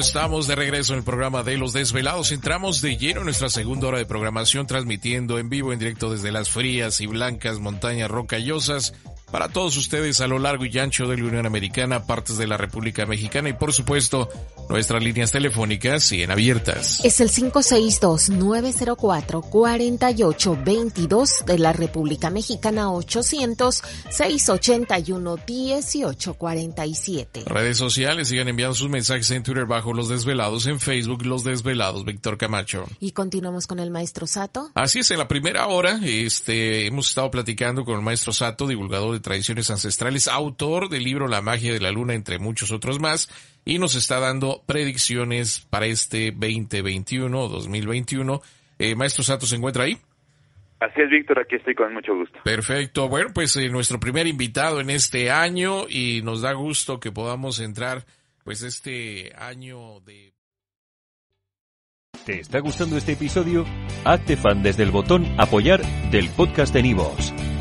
Estamos de regreso en el programa de Los Desvelados. Entramos de lleno en nuestra segunda hora de programación, transmitiendo en vivo, en directo desde las frías y blancas montañas rocallosas para todos ustedes a lo largo y ancho de la Unión Americana, partes de la República Mexicana y por supuesto nuestras líneas telefónicas siguen abiertas. Es el 562-904-4822 de la República Mexicana 800-681-1847. Redes sociales sigan enviando sus mensajes en Twitter bajo Los Desvelados, en Facebook Los Desvelados, Víctor Camacho. Y continuamos con el maestro Sato. Así es, en la primera hora este, hemos estado platicando con el maestro Sato, divulgador de tradiciones ancestrales, autor del libro La magia de la luna, entre muchos otros más, y nos está dando predicciones para este 2021 o 2021. Eh, Maestro Sato se encuentra ahí. Así es, Víctor, aquí estoy con mucho gusto. Perfecto. Bueno, pues eh, nuestro primer invitado en este año y nos da gusto que podamos entrar pues este año de... ¿Te está gustando este episodio? Hazte fan desde el botón apoyar del podcast de Nivos.